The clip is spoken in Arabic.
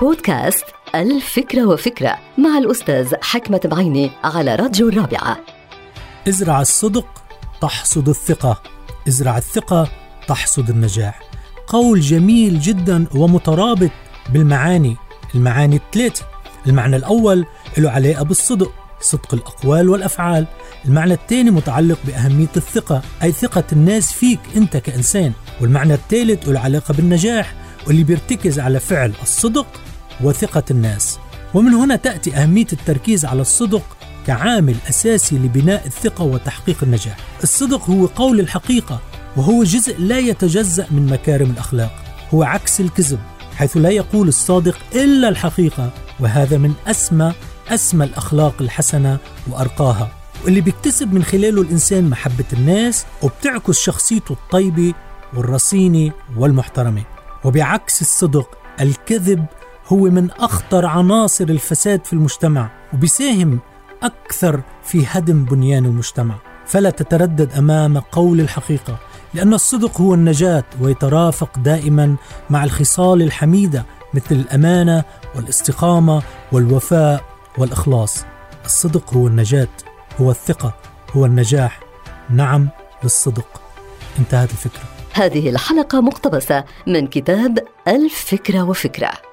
بودكاست الفكرة وفكرة مع الأستاذ حكمة بعيني على راديو الرابعة. إزرع الصدق تحصد الثقة. إزرع الثقة تحصد النجاح. قول جميل جدا ومترابط بالمعاني. المعاني الثلاثة المعنى الأول له علاقة بالصدق صدق الأقوال والأفعال. المعنى الثاني متعلق بأهمية الثقة أي ثقة الناس فيك أنت كإنسان. والمعنى الثالث له علاقة بالنجاح واللي بيرتكز على فعل الصدق وثقة الناس. ومن هنا تأتي أهمية التركيز على الصدق كعامل أساسي لبناء الثقة وتحقيق النجاح. الصدق هو قول الحقيقة وهو جزء لا يتجزأ من مكارم الأخلاق. هو عكس الكذب حيث لا يقول الصادق إلا الحقيقة وهذا من أسمى أسمى الأخلاق الحسنة وأرقاها. واللي بيكتسب من خلاله الإنسان محبة الناس وبتعكس شخصيته الطيبة والرصينة والمحترمة. وبعكس الصدق الكذب هو من أخطر عناصر الفساد في المجتمع وبيساهم أكثر في هدم بنيان المجتمع. فلا تتردد أمام قول الحقيقة لأن الصدق هو النجاة ويترافق دائما مع الخصال الحميدة مثل الأمانة والاستقامة والوفاء والإخلاص. الصدق هو النجاة هو الثقة هو النجاح. نعم للصدق. انتهت الفكرة. هذه الحلقة مقتبسة من كتاب الفكرة وفكرة.